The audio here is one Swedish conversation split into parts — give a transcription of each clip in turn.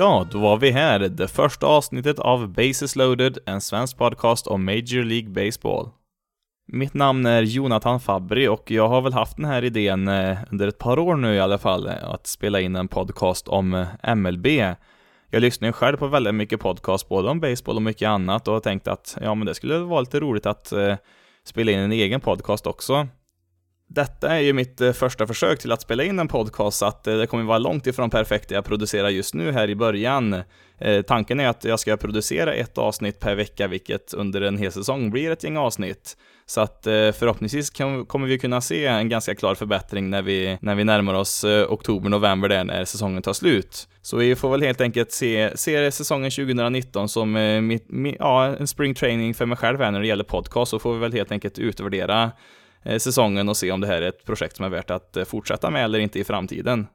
Ja, då var vi här, det första avsnittet av Bases loaded, en svensk podcast om Major League Baseball. Mitt namn är Jonathan Fabri och jag har väl haft den här idén eh, under ett par år nu i alla fall, eh, att spela in en podcast om eh, MLB. Jag lyssnar ju själv på väldigt mycket podcast, både om baseball och mycket annat och har tänkt att ja, men det skulle vara lite roligt att eh, spela in en egen podcast också. Detta är ju mitt eh, första försök till att spela in en podcast, så att eh, det kommer vara långt ifrån perfekt det jag producerar just nu här i början. Eh, tanken är att jag ska producera ett avsnitt per vecka, vilket under en hel säsong blir ett gäng avsnitt. Så att förhoppningsvis kommer vi kunna se en ganska klar förbättring när vi, när vi närmar oss oktober, november där när säsongen tar slut. Så vi får väl helt enkelt se, se säsongen 2019 som mitt, ja, en spring training för mig själv här när det gäller podcast, så får vi väl helt enkelt utvärdera Eh, säsongen och se om det här är ett projekt som är värt att eh, fortsätta med eller inte i framtiden.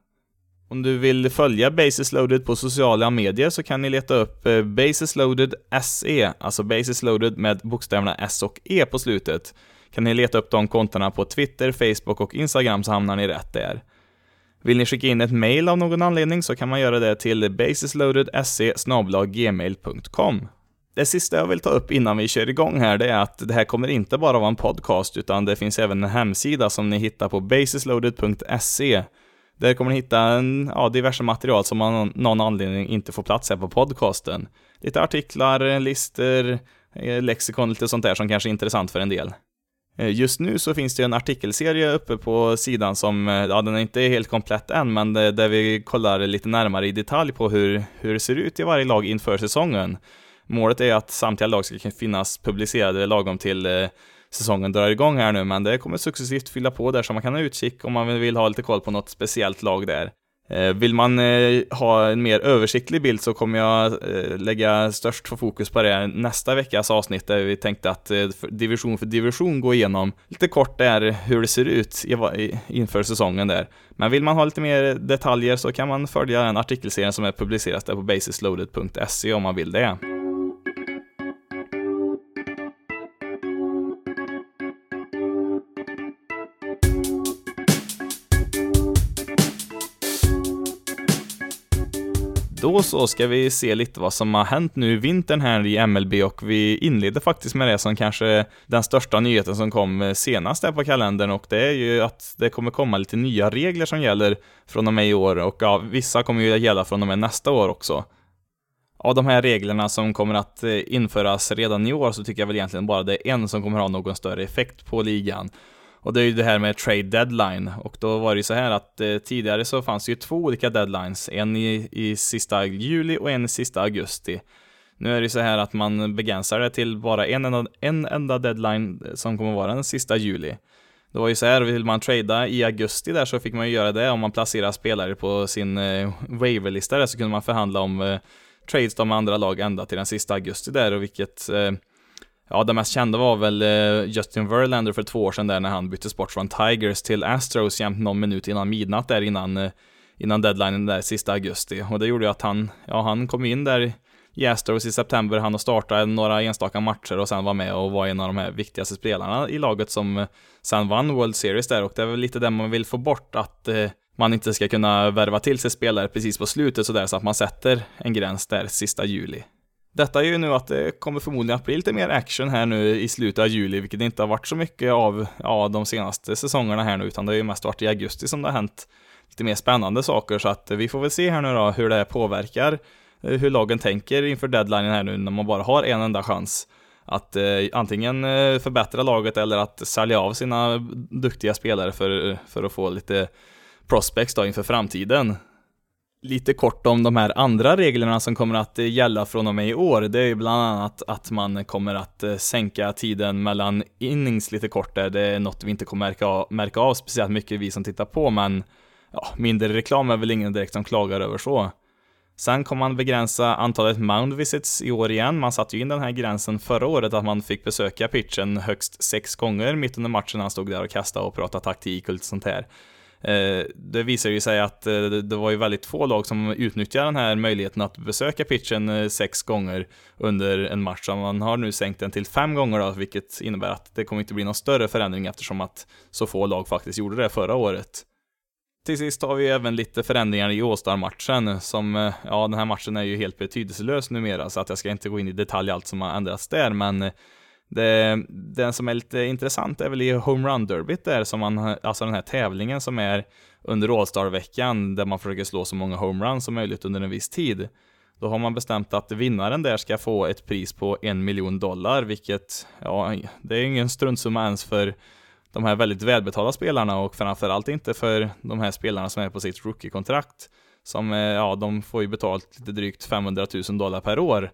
Om du vill följa Basis Loaded på sociala medier så kan ni leta upp eh, Basis Loaded SE, alltså Basis Loaded med bokstäverna S och E på slutet. Kan ni leta upp de kontona på Twitter, Facebook och Instagram så hamnar ni rätt där. Vill ni skicka in ett mail av någon anledning så kan man göra det till basisloadedse gmail.com. Det sista jag vill ta upp innan vi kör igång här, det är att det här kommer inte bara vara en podcast, utan det finns även en hemsida som ni hittar på basisloaded.se. Där kommer ni hitta en, ja, diverse material som av någon anledning inte får plats här på podcasten. Lite artiklar, listor, eh, lexikon, lite sånt där som kanske är intressant för en del. Eh, just nu så finns det en artikelserie uppe på sidan som, eh, ja den är inte helt komplett än, men där vi kollar lite närmare i detalj på hur, hur det ser ut i varje lag inför säsongen. Målet är att samtliga lag ska finnas publicerade lagom till eh, säsongen drar igång här nu, men det kommer successivt fylla på där så man kan ha utkik om man vill ha lite koll på något speciellt lag där. Eh, vill man eh, ha en mer översiktlig bild så kommer jag lägga störst fokus på det nästa veckas avsnitt där vi tänkte att division för division gå igenom lite kort där hur det ser ut inför säsongen där. Men vill man ha lite mer detaljer så kan man följa den artikelserie som är publicerad där på basisloaded.se om man vill det. Då så ska vi se lite vad som har hänt nu i vintern här i MLB och vi inleder faktiskt med det som kanske den största nyheten som kom senast här på kalendern och det är ju att det kommer komma lite nya regler som gäller från och med i år och ja, vissa kommer ju gälla från och med nästa år också. Av de här reglerna som kommer att eh, införas redan i år så tycker jag väl egentligen bara det är en som kommer ha någon större effekt på ligan. Och det är ju det här med trade deadline. Och då var det ju så här att eh, tidigare så fanns det ju två olika deadlines. En i, i sista juli och en i sista augusti. Nu är det ju så här att man begränsar det till bara en enda, en enda deadline eh, som kommer vara den sista juli. Det var ju så här, vill man trada i augusti där så fick man ju göra det om man placerar spelare på sin eh, waiverlista där så kunde man förhandla om eh, trades med andra lag ända till den sista augusti där och vilket eh, Ja, det mest kända var väl eh, Justin Verlander för två år sedan där när han bytte sport från Tigers till Astros jämt någon minut innan midnatt där innan, eh, innan deadlinen där sista augusti. Och det gjorde ju att han, ja han kom in där i Astros i september, han och startade några enstaka matcher och sen var med och var en av de här viktigaste spelarna i laget som eh, sen vann World Series där och det är väl lite det man vill få bort att man inte ska kunna värva till sig spelare precis på slutet sådär så att man sätter en gräns där sista juli. Detta är ju nu att det kommer förmodligen att bli lite mer action här nu i slutet av juli, vilket det inte har varit så mycket av ja, de senaste säsongerna här nu, utan det har ju mest varit i augusti som det har hänt lite mer spännande saker, så att eh, vi får väl se här nu då hur det påverkar eh, hur lagen tänker inför deadlinen här nu när man bara har en enda chans att eh, antingen eh, förbättra laget eller att sälja av sina duktiga spelare för, för att få lite prospects då inför framtiden lite kort om de här andra reglerna som kommer att eh, gälla från och med i år. Det är ju bland annat att man kommer att eh, sänka tiden mellan innings lite kort där. Det är något vi inte kommer märka av, märka av speciellt mycket vi som tittar på, men ja, mindre reklam är väl ingen direkt som klagar över så. Sen kommer man begränsa antalet mound visits i år igen. Man satte ju in den här gränsen förra året att man fick besöka pitchen högst sex gånger mitt under matchen. Han stod där och kastade och pratade taktik och lite sånt här. Eh, det visar ju sig att eh, det var ju väldigt få lag som utnyttjade den här möjligheten att besöka pitchen eh, sex gånger under en match. Så man har nu sänkt den till fem gånger då, vilket innebär att det kommer inte bli någon större förändring eftersom att så få lag faktiskt gjorde det förra året. Till sist har vi även lite förändringar i All-Star-matchen som, ja den här matchen är ju helt betydelselös numera så att jag ska inte gå in i detalj allt som har ändrats där men det, den som är lite intressant är väl i Home Run Derbyt där, som man, alltså den här tävlingen som är under All-Star-veckan, där man försöker slå så många homeruns som möjligt under en viss tid. Då har man bestämt att vinnaren där ska få ett pris på en miljon dollar, vilket, ja, det är ingen struntsumma ens för de här väldigt välbetalda spelarna och framförallt inte för de här spelarna som är på sitt rookie-kontrakt. Som, eh, ja, de får ju betalt lite drygt 500 000 dollar per år.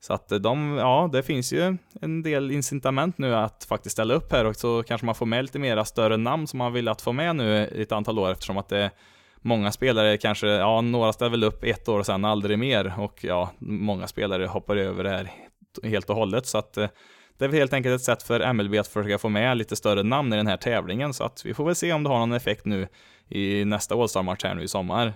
Så att eh, de, ja, det finns ju en del incitament nu att faktiskt ställa upp här och så kanske man får med lite mera större namn som man vill att få med nu i ett antal år eftersom att det är många spelare kanske, ja, några ställer väl upp ett år och sen aldrig mer och ja, många spelare hoppar över det här helt och hållet så att eh, det är väl helt enkelt ett sätt för MLB att försöka få med lite större namn i den här tävlingen så att vi får väl se om det har någon effekt nu i nästa All-Star-match här nu i sommar.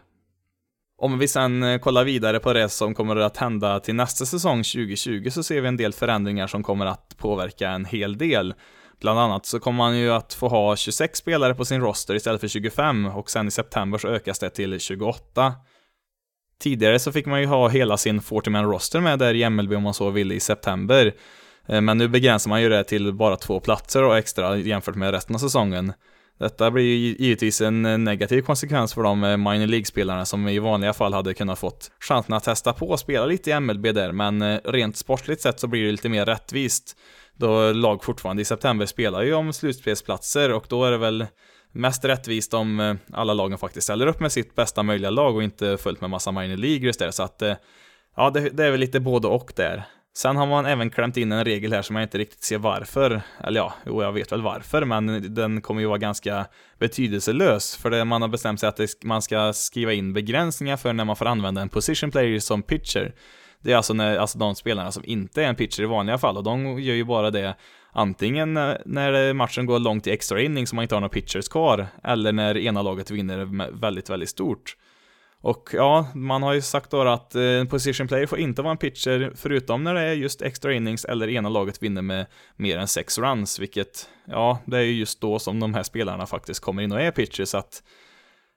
Om vi sen eh, kollar vidare på det som kommer att hända till nästa säsong 2020 så ser vi en del förändringar som kommer att påverka en hel del. Bland annat så kommer man ju att få ha 26 spelare på sin roster istället för 25 och sen i september så ökas det till 28. Tidigare så fick man ju ha hela sin 40-man roster med där i MLB om man så ville i september. Eh, men nu begränsar man ju det till bara två platser och extra jämfört med resten av säsongen. Detta blir ju givetvis en eh, negativ konsekvens för de eh, minor League-spelarna som i vanliga fall hade kunnat fått chansen att testa på och spela lite i MLB där, men eh, rent sportsligt sett så blir det lite mer rättvist. Då lag fortfarande i september spelar ju om slutspelsplatser och då är det väl mest rättvist om alla lagen faktiskt ställer upp med sitt bästa möjliga lag och inte fullt med massa minor just där, så att ja, det, det är väl lite både och där. Sen har man även klämt in en regel här som jag inte riktigt ser varför. Eller ja, jo, jag vet väl varför, men den kommer ju vara ganska betydelselös. För det man har bestämt sig att det, man ska skriva in begränsningar för när man får använda en position player som pitcher. Det är alltså, när, alltså de spelarna som inte är en pitcher i vanliga fall, och de gör ju bara det antingen när matchen går långt i extra inning så man inte har några pitchers kvar, eller när ena laget vinner väldigt, väldigt stort. Och ja, man har ju sagt då att eh, en position player får inte vara en pitcher förutom när det är just extra innings eller ena laget vinner med mer än sex runs, vilket ja, det är ju just då som de här spelarna faktiskt kommer in och är pitchers, så att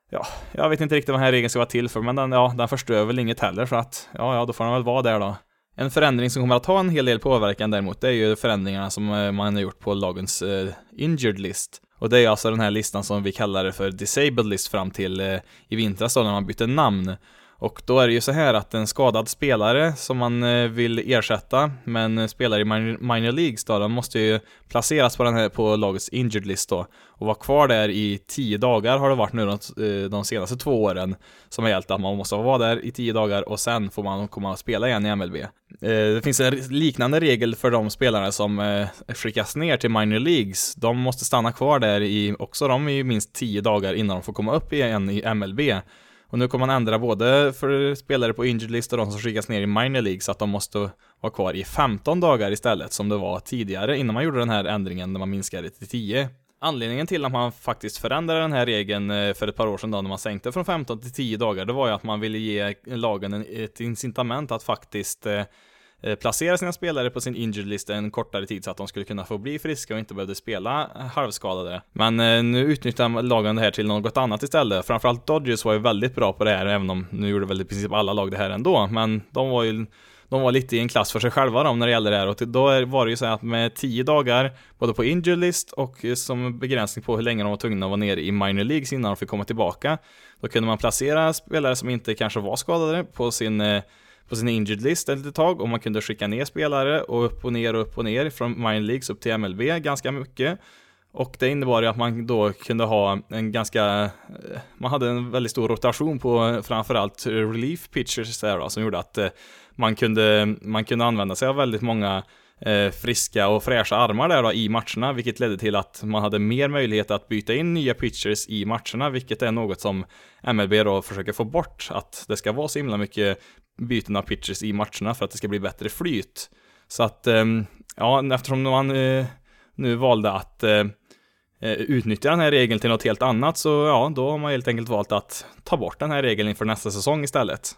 ja, jag vet inte riktigt vad den här regeln ska vara till för, men den, ja, den förstör väl inget heller, så att ja, ja, då får den väl vara där då. En förändring som kommer att ha en hel del påverkan däremot, det är ju förändringarna som eh, man har gjort på lagens eh, injured list. Och det är alltså den här listan som vi kallade för Disabled List fram till eh, i vintras då när man bytte namn. Och då är det ju så här att en skadad spelare som man eh, vill ersätta, men spelar i minor leagues då, de måste ju placeras på, den här, på lagets injured list då. Och vara kvar där i tio dagar har det varit nu de, eh, de senaste två åren. Som har gällt att man måste vara där i tio dagar och sen får man komma och spela igen i MLB. Eh, det finns en liknande regel för de spelarna som skickas ner till minor leagues. De måste stanna kvar där i, också de i minst tio dagar innan de får komma upp igen i MLB. Och nu kommer man ändra både för spelare på injured list och de som skickas ner i minor league så att de måste vara kvar i 15 dagar istället som det var tidigare innan man gjorde den här ändringen när man minskade till 10. Anledningen till att man faktiskt förändrade den här regeln eh, för ett par år sedan då när man sänkte från 15 till 10 dagar, det var ju att man ville ge lagen ett incitament att faktiskt Eh, Eh, placera sina spelare på sin injured list en kortare tid så att de skulle kunna få bli friska och inte behövde spela halvskadade. Men eh, nu utnyttjar lagen det här till något annat istället. Framförallt Dodgers var ju väldigt bra på det här, även om nu gjorde väl i princip alla lag det här ändå. Men de var ju de var lite i en klass för sig själva de när det gällde det här och då var det ju så att med 10 dagar både på injured list och eh, som begränsning på hur länge de var tvungna att vara nere i minor leagues innan de fick komma tillbaka. Då kunde man placera spelare som inte kanske var skadade på sin eh, på sin injured list ett litet tag och man kunde skicka ner spelare och upp och ner och upp och ner från minor leagues upp till MLB ganska mycket. Och det innebar ju att man då kunde ha en ganska, eh, man hade en väldigt stor rotation på framförallt relief pitchers där då, som gjorde att eh, man kunde, man kunde använda sig av väldigt många Eh, friska och fräscha armar där då i matcherna, vilket ledde till att man hade mer möjlighet att byta in nya pitchers i matcherna, vilket är något som MLB då försöker få bort, att det ska vara så himla mycket byten av pitchers i matcherna för att det ska bli bättre flyt. Så att, ehm, ja, eftersom man eh, nu valde att eh, utnyttja den här regeln till något helt annat så ja, då har man helt enkelt valt att ta bort den här regeln inför nästa säsong istället.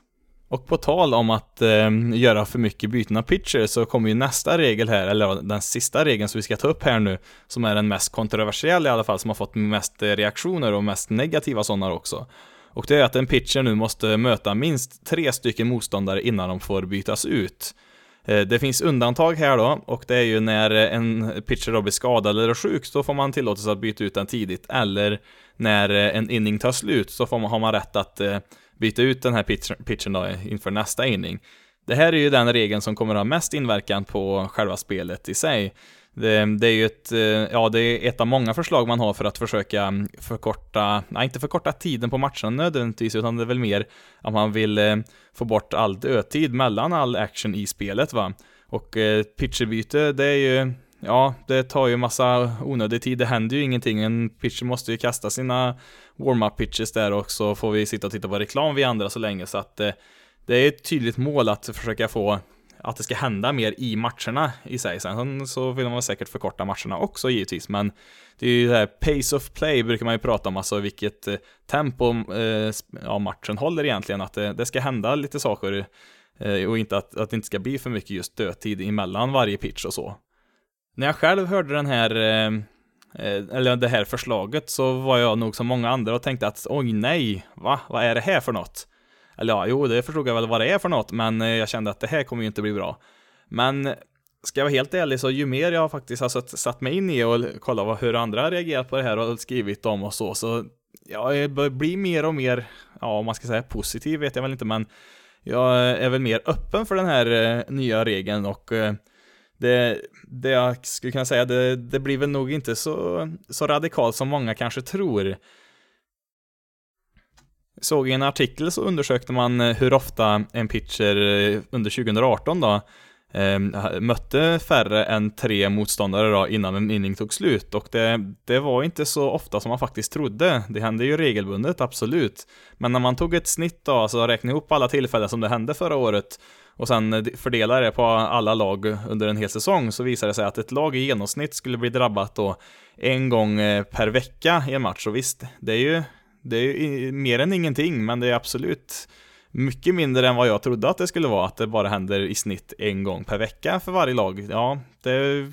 Och på tal om att eh, göra för mycket byten av pitcher så kommer ju nästa regel här, eller den sista regeln som vi ska ta upp här nu, som är den mest kontroversiella i alla fall, som har fått mest reaktioner och mest negativa sådana också. Och det är att en pitcher nu måste möta minst tre stycken motståndare innan de får bytas ut. Eh, det finns undantag här då, och det är ju när en pitcher då blir skadad eller sjuk, så får man tillåtelse att byta ut den tidigt, eller när en inning tar slut så får man, har man rätt att eh, byta ut den här pitchen då inför nästa inning. Det här är ju den regeln som kommer att ha mest inverkan på själva spelet i sig. Det, det, är ju ett, eh, ja, det är ett av många förslag man har för att försöka mm, förkorta, nej inte förkorta tiden på matcherna nödvändigtvis, utan det är väl mer att man vill eh, få bort all dödtid mellan all action i spelet va. Och eh, pitcherbyte, det är ju, ja, det tar ju massa onödig tid, det händer ju ingenting. En pitcher måste ju kasta sina warm-up pitches där och så får vi sitta och titta på reklam vi andra så länge, så att eh, det är ett tydligt mål att försöka få att det ska hända mer i matcherna i sig. Sen så vill man säkert förkorta matcherna också givetvis, men det är ju det här pace of play brukar man ju prata om, alltså vilket eh, tempo eh, ja, matchen håller egentligen, att det, det ska hända lite saker eh, och inte att, att det inte ska bli för mycket just dödtid emellan varje pitch och så. När jag själv hörde den här eh, eh, eller det här förslaget så var jag nog som många andra och tänkte att oj nej, va? Vad är det här för något? Eller ja, jo, det förstod jag väl vad det är för något, men eh, jag kände att det här kommer ju inte bli bra. Men ska jag vara helt ärlig så ju mer jag faktiskt har satt, satt mig in i och kollat hur andra har reagerat på det här och skrivit om och så, så jag blir mer och mer, ja, om man ska säga positiv vet jag väl inte, men jag är väl mer öppen för den här nya regeln och eh, det, det jag skulle kunna säga, det, det blir väl nog inte så, så radikalt som många kanske tror. Såg i en artikel så undersökte man eh, hur ofta en pitcher eh, under 2018 då Ehm, mötte färre än tre motståndare då innan en inning tog slut och det, det var inte så ofta som man faktiskt trodde. Det hände ju regelbundet, absolut. Men när man tog ett snitt då, alltså räknade ihop alla tillfällen som det hände förra året och sen fördelade det på alla lag under en hel säsong så visade det sig att ett lag i genomsnitt skulle bli drabbat då en gång eh, per vecka i en match. Och visst, det är ju det är mer än ingenting, men det är absolut mycket mindre än vad jag trodde att det skulle vara, att det bara händer i snitt en gång per vecka för varje lag. Ja, det,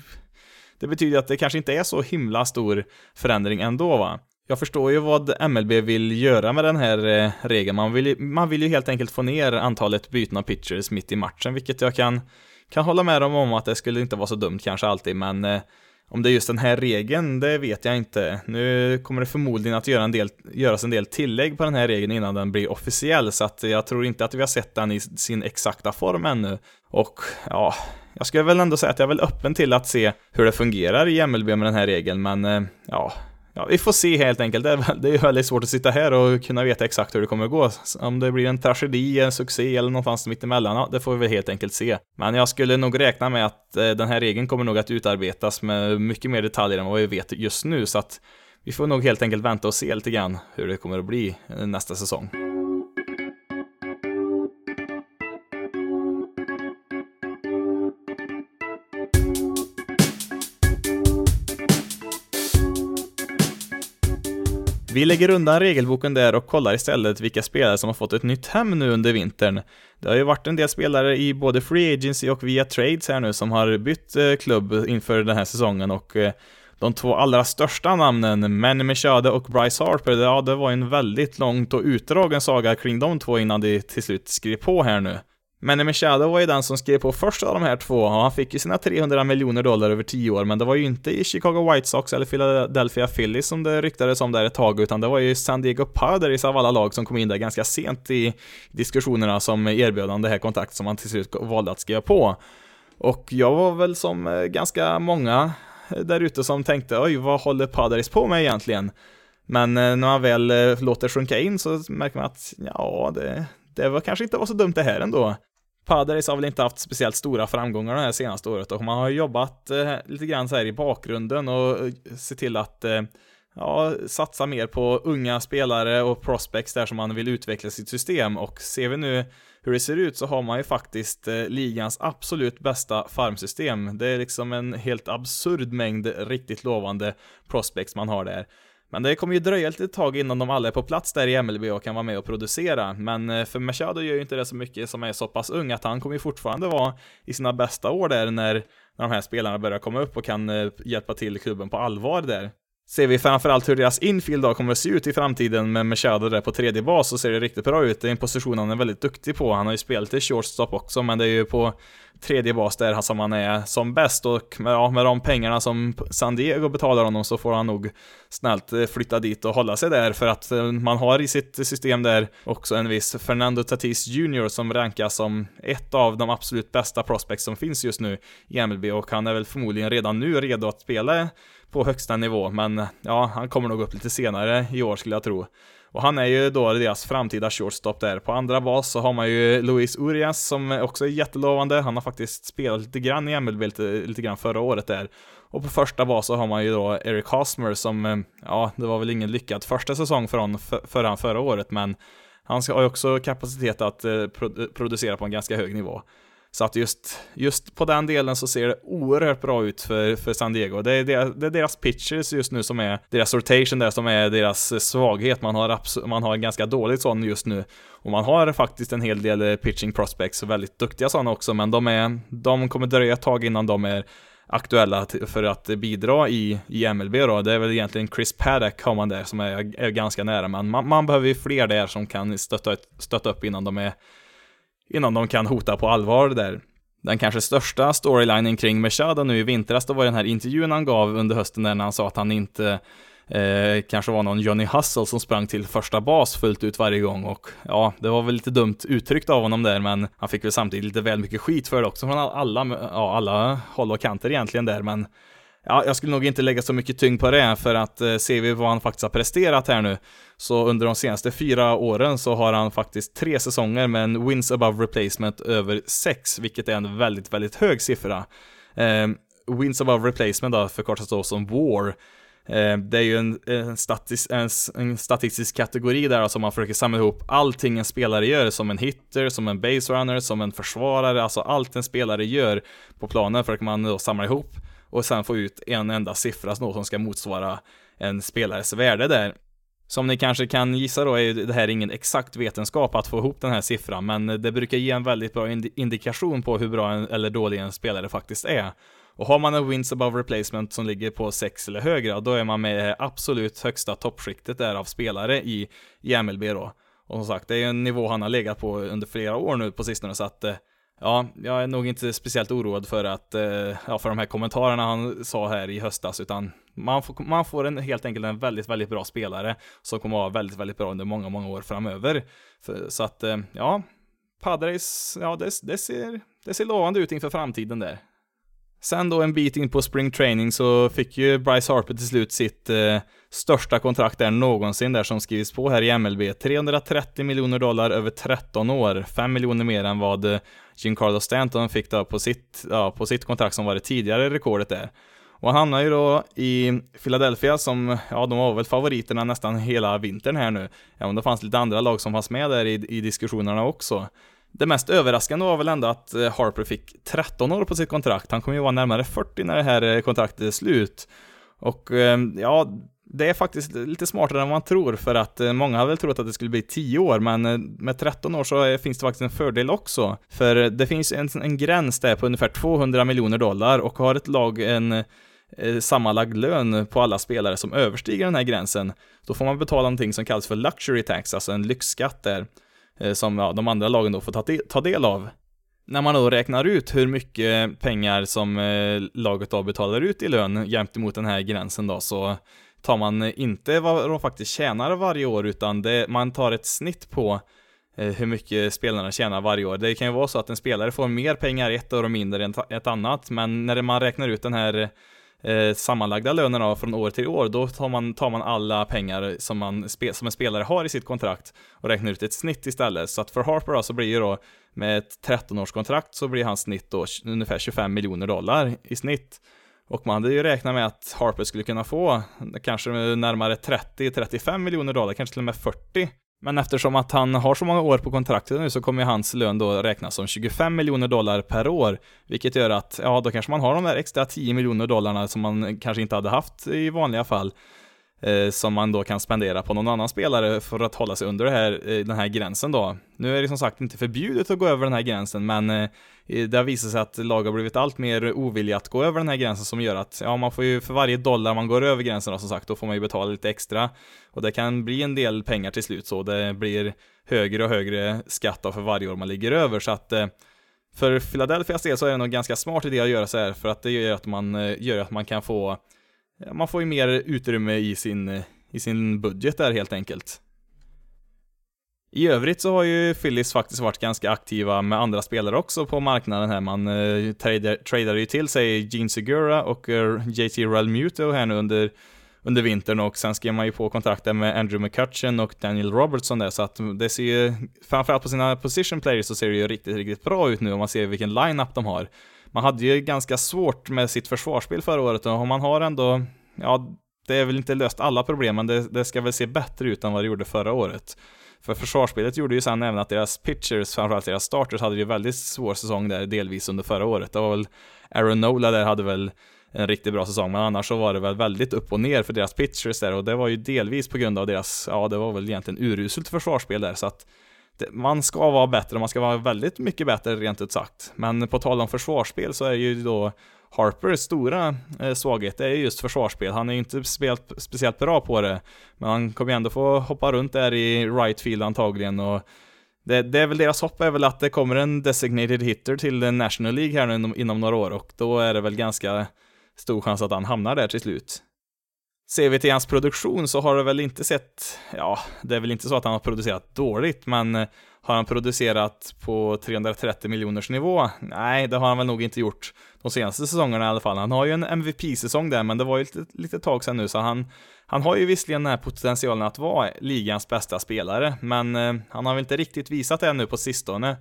det betyder att det kanske inte är så himla stor förändring ändå va. Jag förstår ju vad MLB vill göra med den här eh, regeln. Man vill, man vill ju helt enkelt få ner antalet byten av pitchers mitt i matchen, vilket jag kan, kan hålla med dem om att det skulle inte vara så dumt kanske alltid, men eh, om det är just den här regeln, det vet jag inte. Nu kommer det förmodligen att göra en del, göras en del tillägg på den här regeln innan den blir officiell, så att jag tror inte att vi har sett den i sin exakta form ännu. Och ja, jag skulle väl ändå säga att jag är väl öppen till att se hur det fungerar i MLB med den här regeln, men eh, ja, Ja, vi får se helt enkelt. Det är, det är väldigt svårt att sitta här och kunna veta exakt hur det kommer att gå. Om det blir en tragedi, en succé eller någonstans mittemellan, ja, det får vi väl helt enkelt se. Men jag skulle nog räkna med att eh, den här regeln kommer nog att utarbetas med mycket mer detaljer än vad vi vet just nu, så att vi får nog helt enkelt vänta och se lite grann hur det kommer att bli eh, nästa säsong. Vi lägger undan regelboken där och kollar istället vilka spelare som har fått ett nytt hem nu under vintern. Det har ju varit en del spelare i både Free Agency och via Trades här nu som har bytt eh, klubb inför den här säsongen och eh, de två allra största namnen, Manny Machado och Bryce Harper, ja det var en väldigt långt och utdragen saga kring de två innan de till slut skrev på här nu. Men Machado var ju den som skrev på först av de här två, och han fick ju sina 300 miljoner dollar över 10 år, men det var ju inte i Chicago White Sox eller Philadelphia Phillies som det ryktades om där ett tag, utan det var ju San Diego Padres av alla lag som kom in där ganska sent i diskussionerna som erbjöd han det här kontrakt som han till slut valde att skriva på. Och jag var väl som eh, ganska många eh, där ute som tänkte, oj, vad håller Padres på med egentligen? Men eh, när man väl låter sjunka in så märker man att, ja, det, det var kanske inte var så dumt det här ändå. Padres har väl inte haft speciellt stora framgångar det här senaste året och man har jobbat eh, lite grann så här i bakgrunden och eh, se till att eh, ja, satsa mer på unga spelare och prospects där som man vill utveckla sitt system och ser vi nu hur det ser ut så har man ju faktiskt eh, ligans absolut bästa farmsystem. Det är liksom en helt absurd mängd riktigt lovande prospects man har där. Men det kommer ju dröja lite tag innan de alla är på plats där i MLB och kan vara med och producera. Men eh, för Machado gör ju inte det så mycket som är så pass ung att han kommer ju fortfarande vara i sina bästa år där när, när de här spelarna börjar komma upp och kan eh, hjälpa till klubben på allvar där ser vi framförallt hur deras infield då kommer att se ut i framtiden med Machado där på tredje bas så ser det riktigt bra ut. Det är en position han är väldigt duktig på. Han har ju spelat i shortstop också, men det är ju på tredje bas där som han är som bäst och med, ja, med de pengarna som San Diego betalar honom så får han nog snällt eh, flytta dit och hålla sig där för att eh, man har i sitt system där också en viss Fernando Tatis Jr som rankas som ett av de absolut bästa prospects som finns just nu i MLB och han är väl förmodligen redan nu redo att spela på högsta nivå, men ja, han kommer nog upp lite senare i år skulle jag tro. Och han är ju då deras framtida shortstop där. På andra bas så har man ju Luis Urias som också är jättelovande. Han har faktiskt spelat lite grann i MLB lite, lite grann förra året där. Och på första bas så har man ju då Eric Hosmer som, ja, det var väl ingen lyckad första säsong för honom för, för han förra året, men han har ju också kapacitet att eh, producera på en ganska hög nivå. Så att just, just på den delen så ser det oerhört bra ut för, för San Diego. Det är, deras, det är deras pitchers just nu som är deras rotation där som är deras svaghet. Man har, man har en ganska dålig sån just nu. Och man har faktiskt en hel del eh, pitching prospects, väldigt duktiga sådana också, men de, är, de kommer dröja ett tag innan de är aktuella för att bidra i, i MLB då. Det är väl egentligen Chris Paddock har man där som är, är ganska nära, men man, man behöver ju fler där som kan stötta, stötta upp innan de är innan de kan hota på allvar där. Den kanske största storylinen kring Meshada nu i vintras, då var den här intervjun han gav under hösten där när han sa att han inte eh, kanske var någon Johnny Hustle som sprang till första bas fullt ut varje gång och ja, det var väl lite dumt uttryckt av honom där, men han fick väl samtidigt lite väl mycket skit för det också från alla, ja, alla håll och kanter egentligen där, men Ja, jag skulle nog inte lägga så mycket tyngd på det, för att eh, ser vi vad han faktiskt har presterat här nu, så under de senaste fyra åren så har han faktiskt tre säsonger med en wins above replacement över sex, vilket är en väldigt, väldigt hög siffra. Eh, wins above replacement då förkortas då som WAR. Eh, det är ju en, en, statis, en, en, statistisk kategori där alltså man försöker samla ihop allting en spelare gör, som en hitter, som en base runner, som en försvarare, alltså allt en spelare gör på planen försöker man då samla ihop och sen få ut en enda siffra som ska motsvara en spelares värde där. Som ni kanske kan gissa då är det här ingen exakt vetenskap att få ihop den här siffran, men det brukar ge en väldigt bra indikation på hur bra en, eller dålig en spelare faktiskt är. Och har man en wins above replacement som ligger på 6 eller högre, då är man med i absolut högsta toppskiktet där av spelare i, i MLB då. Och som sagt, det är en nivå han har legat på under flera år nu på sistone, så att eh, Ja, jag är nog inte speciellt oroad för att, eh, ja, för de här kommentarerna han sa här i höstas, utan man får, man får en, helt enkelt en väldigt, väldigt bra spelare som kommer att vara väldigt, väldigt bra under många, många år framöver. För, så att, eh, ja, Padres, ja, det, det, ser, det ser lovande ut inför framtiden där. Sen då en bit in på spring training så fick ju Bryce Harper till slut sitt eh, största kontrakt där någonsin där som skrivits på här i MLB. 330 miljoner dollar över 13 år, 5 miljoner mer än vad eh, Giancarlo Stanton fick då på sitt, ja, på sitt kontrakt som var det tidigare rekordet där. Och han hamnar ju då i Philadelphia som, ja de var väl favoriterna nästan hela vintern här nu. Även om det fanns lite andra lag som fanns med där i, i diskussionerna också. Det mest överraskande var väl ändå att eh, Harper fick 13 år på sitt kontrakt. Han kommer ju vara närmare 40 när det här eh, kontraktet är slut. Och ja, det är faktiskt lite smartare än man tror för att eh, många har väl trott att det skulle bli 10 år men eh, med 13 år så finns det faktiskt en fördel också. För det finns en, en gräns där på ungefär 200 miljoner dollar och har ett lag en eh, sammanlagd lön på alla spelare som överstiger den här gränsen, då får man betala någonting som kallas för luxury tax, alltså en lyxskatt där. Som ja, de andra lagen då får ta, ta del av. När man då räknar ut hur mycket pengar som laget då betalar ut i lön jämt emot den här gränsen då, så tar man inte vad de faktiskt tjänar varje år, utan det, man tar ett snitt på eh, hur mycket spelarna tjänar varje år. Det kan ju vara så att en spelare får mer pengar ett år och mindre än ett annat, men när man räknar ut den här eh, sammanlagda lönerna från år till år, då tar man, tar man alla pengar som, man, som en spelare har i sitt kontrakt och räknar ut ett snitt istället. Så att för Harper då, så blir ju då med ett 13-årskontrakt så blir hans snitt då ungefär 25 miljoner dollar i snitt. Och man hade ju räknat med att Harper skulle kunna få kanske närmare 30-35 miljoner dollar, kanske till och med 40 men eftersom att han har så många år på kontraktet nu så kommer hans lön då räknas som 25 miljoner dollar per år. Vilket gör att, ja då kanske man har de där extra 10 miljoner dollarna som man kanske inte hade haft i vanliga fall Eh, som man då kan spendera på någon annan spelare för att hålla sig under här, eh, den här gränsen då. Nu är det som sagt inte förbjudet att gå över den här gränsen, men eh, det har visat sig att lag har blivit allt mer ovilliga att gå över den här gränsen som gör att, ja man får ju för varje dollar man går över gränsen då som sagt, då får man ju betala lite extra. Och det kan bli en del pengar till slut så, det blir högre och högre skatt då för varje år man ligger över, så att för Philadelphias del så är det nog ganska smart idé att göra så här, för att det gör att man, gör att man kan få man får ju mer utrymme i sin, i sin budget där helt enkelt. I övrigt så har ju Phillies faktiskt varit ganska aktiva med andra spelare också på marknaden här. Man eh, tradar, ju till sig Gene Segura och eh, JT Realmuto här nu under, under vintern och sen skrev man ju på kontrakten med Andrew McCutcheon och Daniel Robertson där så att det ser ju, framförallt på sina position players så ser det ju riktigt, riktigt bra ut nu om man ser vilken line-up de har man hade ju ganska svårt med sitt försvarsspel förra året och man har ändå, ja, det är väl inte löst alla problem, men det, det ska väl se bättre ut än vad det gjorde förra året. För försvarsspelet gjorde ju sen även att deras pitchers, framförallt deras starters, hade ju väldigt svår säsong där delvis under förra året. Det var väl Aaron Nola där hade väl en riktigt bra säsong, men annars så var det väl väldigt upp och ner för deras pitchers där och det var ju delvis på grund av deras, ja det var väl egentligen uruselt försvarsspel där så att man ska vara bättre, man ska vara väldigt mycket bättre rent ut sagt. Men på tal om försvarsspel så är ju då Harpers stora eh, svaghet är just försvarsspel. Han är ju inte spelat, speciellt bra på det, men han kommer ju ändå få hoppa runt där i right field antagligen och det, det, är väl deras hopp är väl att det kommer en designated hitter till National League här nu inom, inom några år och då är det väl ganska stor chans att han hamnar där till slut. Ser vi till hans produktion så har det väl inte sett, ja, det är väl inte så att han har producerat dåligt, men eh, har han producerat på 330 miljoners nivå? Nej, det har han väl nog inte gjort de senaste säsongerna i alla fall. Han har ju en MVP-säsong där, men det var ju lite, lite tag sedan nu, så han, han har ju visserligen den här potentialen att vara ligans bästa spelare, men eh, han har väl inte riktigt visat det nu på sistone.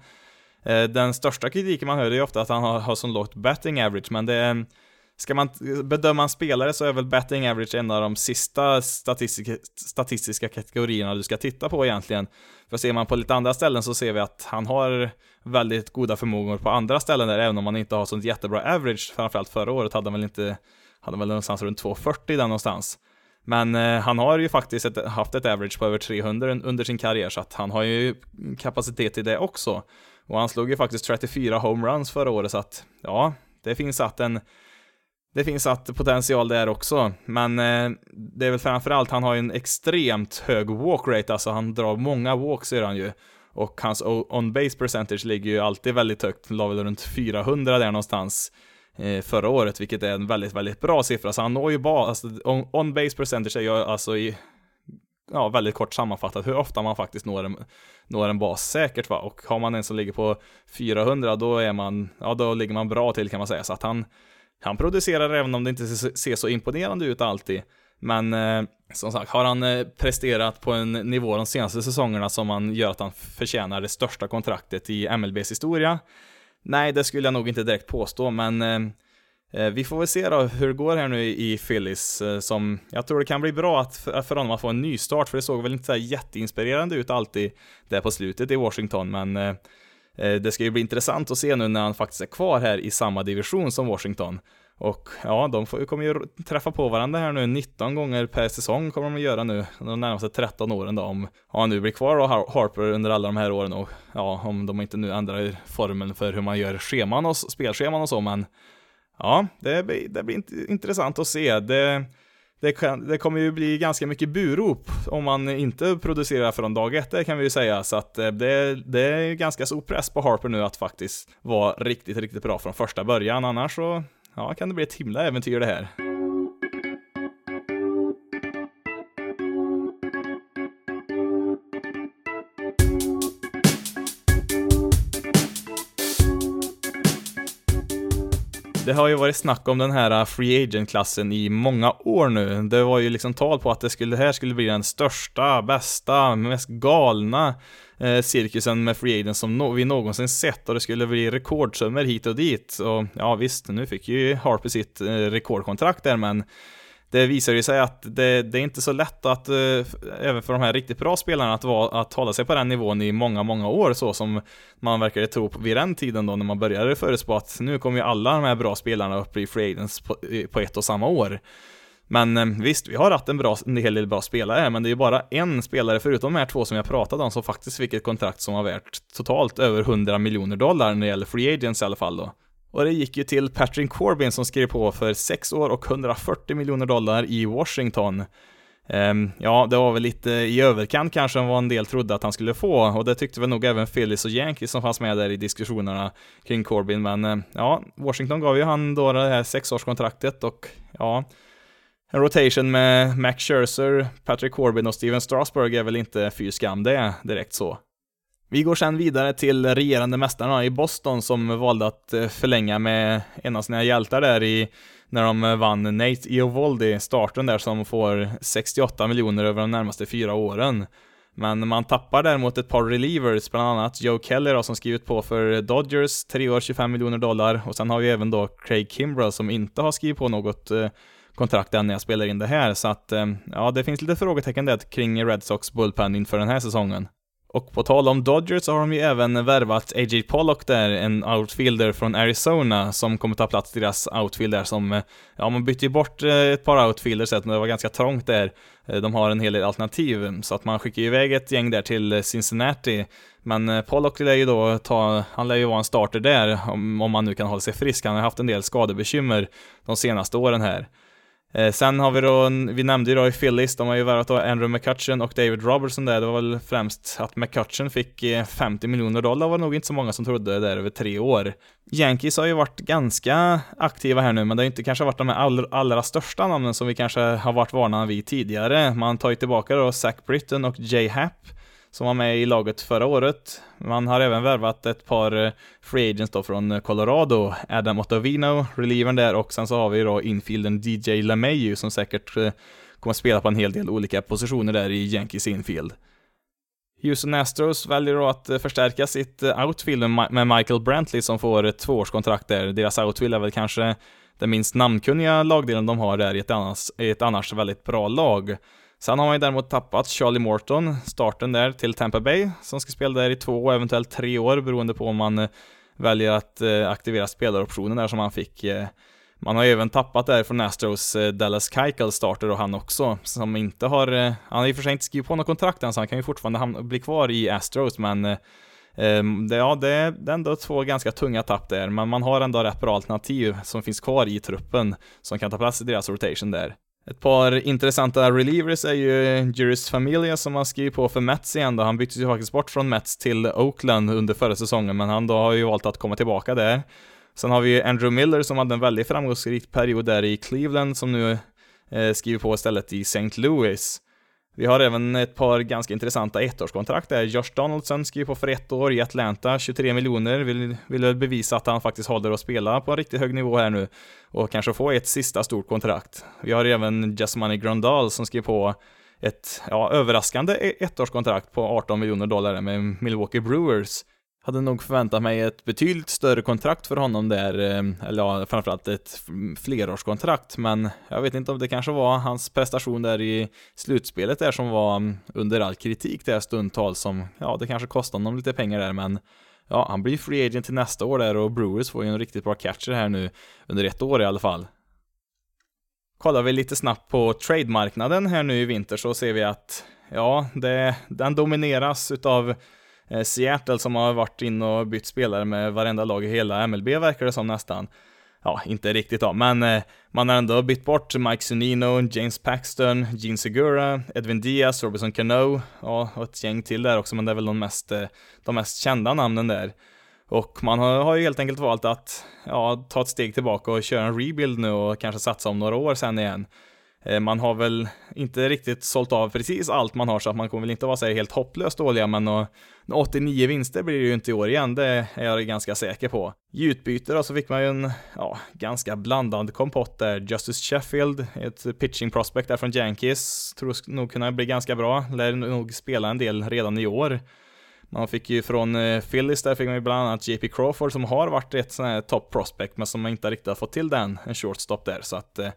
Eh, den största kritiken man hör är ju ofta att han har, har så lågt betting average, men det är Ska man bedöma en spelare så är väl betting average en av de sista statistiska, statistiska kategorierna du ska titta på egentligen. För ser man på lite andra ställen så ser vi att han har väldigt goda förmågor på andra ställen där, även om han inte har sånt jättebra average. Framförallt förra året hade han väl inte, hade väl någonstans runt 2,40 där någonstans. Men eh, han har ju faktiskt ett, haft ett average på över 300 under sin karriär, så att han har ju kapacitet till det också. Och han slog ju faktiskt 34 homeruns förra året, så att ja, det finns att en det finns att potential där också, men eh, det är väl framförallt, han har ju en extremt hög walk rate, alltså han drar många walks gör han ju. Och hans on-base percentage ligger ju alltid väldigt högt, la väl runt 400 där någonstans eh, förra året, vilket är en väldigt, väldigt bra siffra. Så han når ju bara, alltså on-base percentage är ju alltså i, ja, väldigt kort sammanfattat hur ofta man faktiskt når en, når en bas säkert va. Och har man en som ligger på 400, då är man, ja då ligger man bra till kan man säga. Så att han, han producerar även om det inte ser så imponerande ut alltid. Men eh, som sagt, har han eh, presterat på en nivå de senaste säsongerna som man gör att han förtjänar det största kontraktet i MLBs historia? Nej, det skulle jag nog inte direkt påstå, men eh, eh, vi får väl se då hur det går här nu i Phillies, eh, som jag tror det kan bli bra att för, honom att få en ny start, för det såg väl inte så jätteinspirerande ut alltid där på slutet i Washington, men Eh, Eh, det ska ju bli intressant att se nu när han faktiskt är kvar här i samma division som Washington. Och ja, de får, kommer ju träffa på varandra här nu 19 gånger per säsong kommer de att göra nu de närmaste 13 åren då om han nu blir kvar då Harper under alla de här åren och ja, om de inte nu ändrar formeln för hur man gör scheman och spelscheman och så men ja, det blir, det blir intressant att se. Det, det, kan, det kommer ju bli ganska mycket burop om man inte producerar från dag ett, det kan vi ju säga. Så att eh, det, det är ganska stor press på Harper nu att faktiskt vara riktigt, riktigt bra från första början. Annars så ja, kan det bli ett himla äventyr det här. Det har ju varit snack om den här äh, Free Agent-klassen i många år nu. Det var ju liksom tal på att det skulle, det här skulle bli den största, bästa, mest galna eh, cirkusen med Free Agent som no vi någonsin sett och det skulle bli rekordsummor hit och dit. Och ja visst, nu fick ju Harper sitt eh, rekordkontrakt där men det visar ju sig att det, det är inte så lätt att, eh, även för de här riktigt bra spelarna, att, vara, att hålla sig på den nivån i många, många år så som man verkade tro på vid den tiden då när man började förutspå att nu kommer ju alla de här bra spelarna upp i free agents på, på ett och samma år. Men eh, visst, vi har haft en, bra, en hel del bra spelare här, men det är ju bara en spelare förutom de här två som jag pratade om som faktiskt fick ett kontrakt som var värt totalt över 100 miljoner dollar när det gäller free agents i alla fall då. Och det gick ju till Patrick Corbin som skrev på för 6 år och 140 miljoner dollar i Washington. Um, ja, det var väl lite i överkant kanske än vad en del trodde att han skulle få, och det tyckte väl nog även Phillies och Yankees som fanns med där i diskussionerna kring Corbin, men uh, ja, Washington gav ju han då det här sexårskontraktet och ja, en rotation med Max Scherzer, Patrick Corbin och Steven Strasburg är väl inte fy skam det direkt så. Vi går sen vidare till regerande mästarna i Boston som valde att eh, förlänga med en av sina hjältar där i när de eh, vann Nate Eovaldi, starten där som får 68 miljoner över de närmaste fyra åren. Men man tappar däremot ett par relievers, bland annat Joe Kelly då, som skrivit på för Dodgers, 3 år 25 miljoner dollar, och sen har vi även då Craig Kimbrell som inte har skrivit på något eh, kontrakt än när jag spelar in det här, så att ja, det finns lite frågetecken där kring Red Sox bullpen inför den här säsongen. Och på tal om Dodgers så har de ju även värvat A.J. Pollock där, en outfielder från Arizona som kommer ta plats i deras outfield där som, eh, ja man bytte ju bort eh, ett par outfielders så att det var ganska trångt där. Eh, de har en hel del alternativ, så att man skickar iväg ett gäng där till Cincinnati. Men Pollock lär ju då ta, han lär ju vara en starter där, om, om man nu kan hålla sig frisk. Han har haft en del skadebekymmer de senaste åren här. Eh, sen har vi då, vi nämnde ju då i Phillies, de har ju värvat då Andrew McCutcheon och David Robertson där. Det var väl främst att McCutcheon fick eh, 50 miljoner dollar var det nog inte så många som trodde där över tre år. Yankees har ju varit ganska aktiva här nu, men det har inte kanske varit de allra, allra största namnen som vi kanske har varit vana vid tidigare. Man tar ju tillbaka då Zach Britton och Jay Happ som var med i laget förra året. Man har även värvat ett par eh, free agents då från eh, Colorado, Adam Ottavino, relievern där, och sen så har vi då infielden DJ LeMayu som säkert eh, kommer att spela på en hel del olika positioner där i Yankees infield. Houston Astros väljer då att förstärka sitt outfield med Michael Brantley som får ett tvåårskontrakt där. Deras outfield är väl kanske den minst namnkunniga lagdelen de har där i ett annars, i ett annars väldigt bra lag. Sen har man ju däremot tappat Charlie Morton, starten där, till Tampa Bay, som ska spela där i två, och eventuellt tre år, beroende på om man eh, väljer att eh, aktivera spelaroptionen där som han fick. Eh, man har ju även tappat där från Astros Dallas Keuchel starter och han också, som inte har, han har i och för sig inte skrivit på något kontrakt än så han kan ju fortfarande bli kvar i Astros men ehm, det, ja, det är ändå två ganska tunga tapp där, men man har ändå rätt bra alternativ som finns kvar i truppen som kan ta plats i deras rotation där. Ett par intressanta relievers är ju Juris Familia som har skrivit på för Mets igen då. Han byttes ju faktiskt bort från Mets till Oakland under förra säsongen, men han då har ju valt att komma tillbaka där. Sen har vi ju Andrew Miller som hade en väldigt framgångsrik period där i Cleveland som nu eh, skriver på istället i St. Louis. Vi har även ett par ganska intressanta ettårskontrakt där. Josh Donaldson skriver på för ett år i Atlanta, 23 miljoner, vill, vill bevisa att han faktiskt håller att spela på en riktigt hög nivå här nu och kanske få ett sista stort kontrakt. Vi har även Jasmani Grandal som skriver på ett, ja, överraskande ettårskontrakt på 18 miljoner dollar med Milwaukee Brewers hade nog förväntat mig ett betydligt större kontrakt för honom där, eh, eller ja, framförallt ett flerårskontrakt, men jag vet inte om det kanske var hans prestation där i slutspelet där som var mm, under all kritik där stundtal som, ja, det kanske kostade honom lite pengar där, men ja, han blir free agent till nästa år där och Brewers får ju en riktigt bra catcher här nu under ett år i alla fall. Kollar vi lite snabbt på trademarknaden här nu i vinter så ser vi att, ja, det, den domineras utav Eh, Seattle som har varit inne och bytt spelare med varenda lag i hela MLB verkar det som nästan. Ja, inte riktigt då, men eh, man har ändå bytt bort Mike Zunino, James Paxton, Gene Segura, Edwin Diaz, Robinson Cano ja, och ett gäng till där också, men det är väl de mest, eh, de mest kända namnen där. Och man har, har ju helt enkelt valt att ja, ta ett steg tillbaka och köra en rebuild nu och kanske satsa om några år sen igen. Eh, man har väl inte riktigt sålt av precis allt man har så att man kommer väl inte vara så helt hopplöst dåliga men och 89 vinster blir det ju inte i år igen, det är jag ganska säker på. I utbyte då så fick man ju en, ja, ganska blandad kompott där. Justice Sheffield, ett pitching prospect där från Yankees, tror nog kunna bli ganska bra, lär nog spela en del redan i år. Man fick ju från eh, Phillies där fick man ju bland annat JP Crawford som har varit ett sån här top prospect men som man inte riktigt har fått till den, en shortstop där så att eh,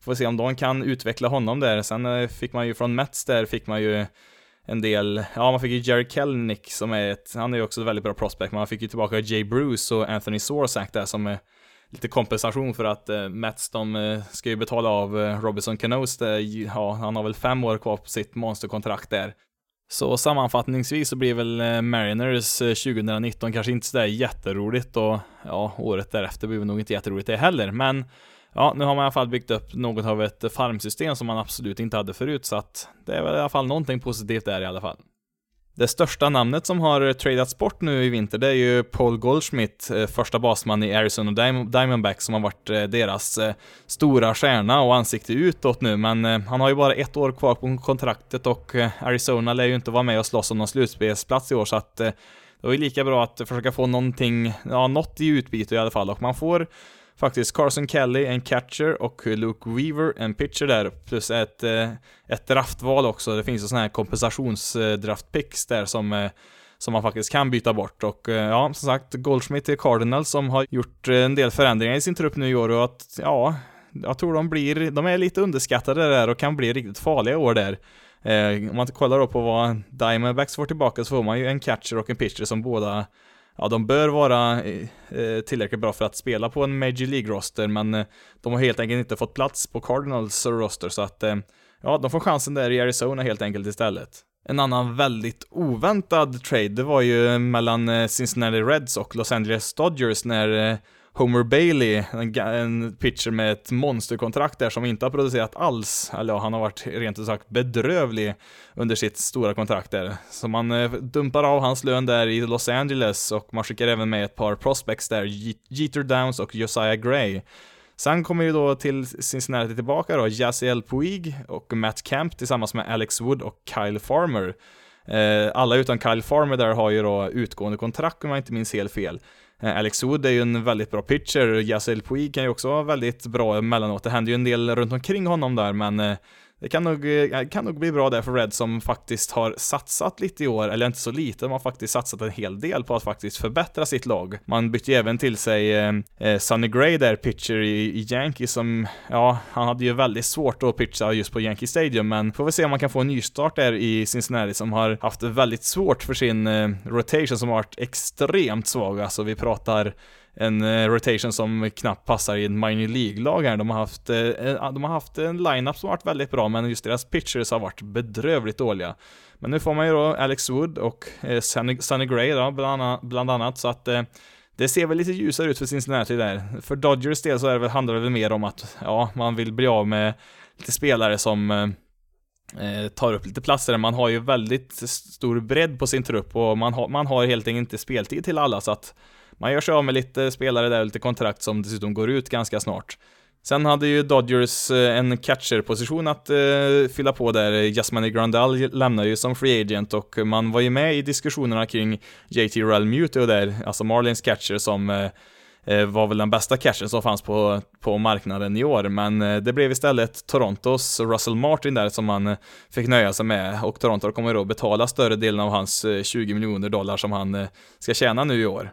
Får se om de kan utveckla honom där. Sen eh, fick man ju från Mets där, fick man ju en del, ja man fick ju Jerry Kelnick som är ett, han är ju också ett väldigt bra prospect, men man fick ju tillbaka Jay Bruce och Anthony Sorsak där som är lite kompensation för att eh, Mets de eh, ska ju betala av eh, Robinson Canoes, där, ja han har väl fem år kvar på sitt monsterkontrakt där. Så sammanfattningsvis så blir väl eh, Mariners 2019 kanske inte sådär jätteroligt och ja, året därefter blir väl nog inte jätteroligt det heller, men ja, nu har man i alla fall byggt upp något av ett farmsystem som man absolut inte hade förut, så att det är väl i alla fall någonting positivt där i alla fall. Det största namnet som har tradats bort nu i vinter, det är ju Paul Goldschmidt, eh, första basman i Arizona Diamondbacks, som har varit eh, deras eh, stora stjärna och ansikte utåt nu, men han har ju bara ett år kvar på kontraktet och Arizona lär ju inte vara med och slåss om någon slutspelsplats i år, så att det var ju lika bra att försöka få någonting, ja, något i utbyte i alla fall, och man får faktiskt Carson Kelly, en catcher, och Luke Weaver, en pitcher där, plus ett, eh, ett draftval också. Det finns ju sådana här kompensationsdraftpicks där som eh, som man faktiskt kan byta bort och eh, ja, som sagt, Goldschmidt till Cardinals som har gjort en del förändringar i sin trupp nu i år och att, ja, jag tror de blir, de är lite underskattade där och kan bli riktigt farliga i år där. Eh, om man kollar då på vad Diamondbacks får tillbaka så får man ju en catcher och en pitcher som båda ja, de bör vara eh, eh, tillräckligt bra för att spela på en Major League-roster, men eh, de har helt enkelt inte fått plats på Cardinals roster, så att eh, ja, de får chansen där i Arizona helt enkelt istället. En annan väldigt oväntad trade, det var ju eh, mellan eh, Cincinnati Reds och Los Angeles Dodgers när Homer Bailey, en, en pitcher med ett monsterkontrakt där som inte har producerat alls, eller ja, han har varit rent ut sagt bedrövlig under sitt stora kontrakt där. Så man eh, dumpar av hans lön där i Los Angeles och man skickar även med ett par prospects där, Jeter Downs och Josiah Gray. Sen kommer ju då till Cincinnati tillbaka då, Jaziel Puig och Matt Camp tillsammans med Alex Wood och Kyle Farmer. Eh, alla utan Kyle Farmer där har ju då utgående kontrakt om jag inte minns helt fel. Eh, Alex Wood är ju en väldigt bra pitcher, Yasiel Puig kan ju också vara väldigt bra emellanåt. Det händer ju en del runt omkring honom där, men eh, det kan nog, eh, kan nog bli bra där för Red som faktiskt har satsat lite i år, eller inte så lite, de har faktiskt satsat en hel del på att faktiskt förbättra sitt lag. Man bytte ju även till sig eh, eh, Sonny Gray där, pitcher i, i Yankees som, ja, han hade ju väldigt svårt att pitcha just på Yankee Stadium, men får vi se om man kan få en nystart där i Cincinnati som har haft väldigt svårt för sin eh, rotation som har varit extremt svag, alltså vi pratar en eh, rotation som knappt passar i en minor League-lag här. De har haft, eh, eh, de har haft en lineup som har varit väldigt bra, men just deras pitchers har varit bedrövligt dåliga. Men nu får man ju då Alex Wood och Sunny, Sunny Gray då, bland, annat, bland annat, så att det ser väl lite ljusare ut för Cincinnati där. För Dodgers del så är det väl, handlar det väl mer om att, ja, man vill bli av med lite spelare som eh, tar upp lite platser. Man har ju väldigt stor bredd på sin trupp och man har, man har helt enkelt inte speltid till alla så att man gör sig av med lite spelare där, lite kontrakt som dessutom går ut ganska snart. Sen hade ju Dodgers eh, en catcher-position att eh, fylla på där. Jasmine Grandal lämnar ju som free agent och man var ju med i diskussionerna kring JT Realmuto där, alltså Marlins catcher som eh, eh, var väl den bästa catchen som fanns på, på marknaden i år, men eh, det blev istället Torontos Russell Martin där som man fick nöja sig med och Toronto kommer då betala större delen av hans 20 miljoner dollar som han ska tjäna nu i år.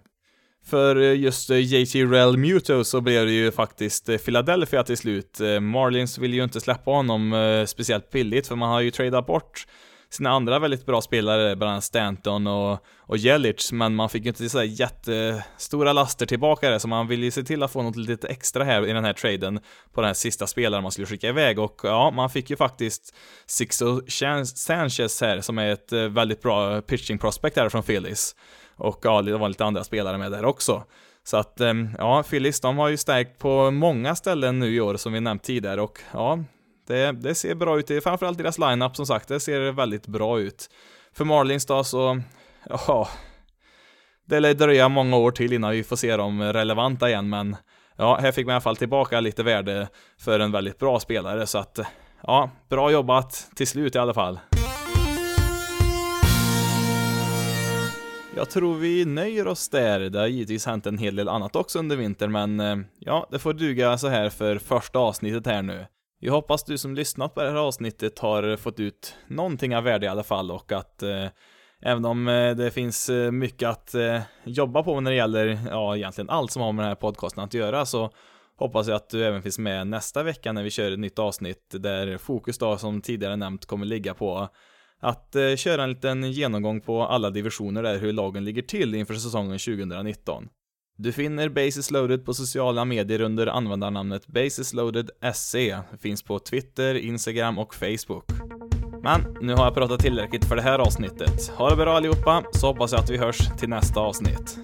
För eh, just eh, JT Rel Muto så blev det ju faktiskt eh, Philadelphia till slut. Marlins vill ju inte släppa honom speciellt billigt för man har ju tradeat bort sina andra väldigt bra spelare, bland annat Stanton och, och Jelic, men man fick ju inte sådär jättestora laster tillbaka där, så man ville ju se till att få något lite extra här i den här traden på den här sista spelaren man skulle skicka iväg och ja, man fick ju faktiskt Sixto Sanchez här som är ett väldigt bra pitching prospect här från Phillies. Och ja, det var lite andra spelare med där också. Så att, ehm, ja, Phillies, de har ju stärkt på många ställen nu i år som vi nämnt tidigare och ja, det, det ser bra ut. Framförallt deras lineup som sagt, det ser väldigt bra ut. För Marlins då så, ja, det lär dröja många år till innan vi får se dem relevanta igen, men ja, här fick man i alla fall tillbaka lite värde för en väldigt bra spelare, så att ja, bra jobbat till slut i alla fall. Jag tror vi nöjer oss där. Det har givetvis hänt en hel del annat också under vintern, men eh, ja, det får duga så här för första avsnittet här nu. Jag hoppas du som lyssnat på det här avsnittet har fått ut någonting av värde i alla fall och att eh, även om eh, det finns eh, mycket att eh, jobba på när det gäller, ja, egentligen allt som har med den här podcasten att göra så hoppas jag att du även finns med nästa vecka när vi kör ett nytt avsnitt där fokus då som tidigare nämnt kommer ligga på att eh, köra en liten genomgång på alla divisioner där hur lagen ligger till inför säsongen 2019. Du finner Basis Loaded på sociala medier under användarnamnet basisloaded.se, Finns på Twitter, Instagram och Facebook. Men nu har jag pratat tillräckligt för det här avsnittet. Ha det bra allihopa, så hoppas jag att vi hörs till nästa avsnitt.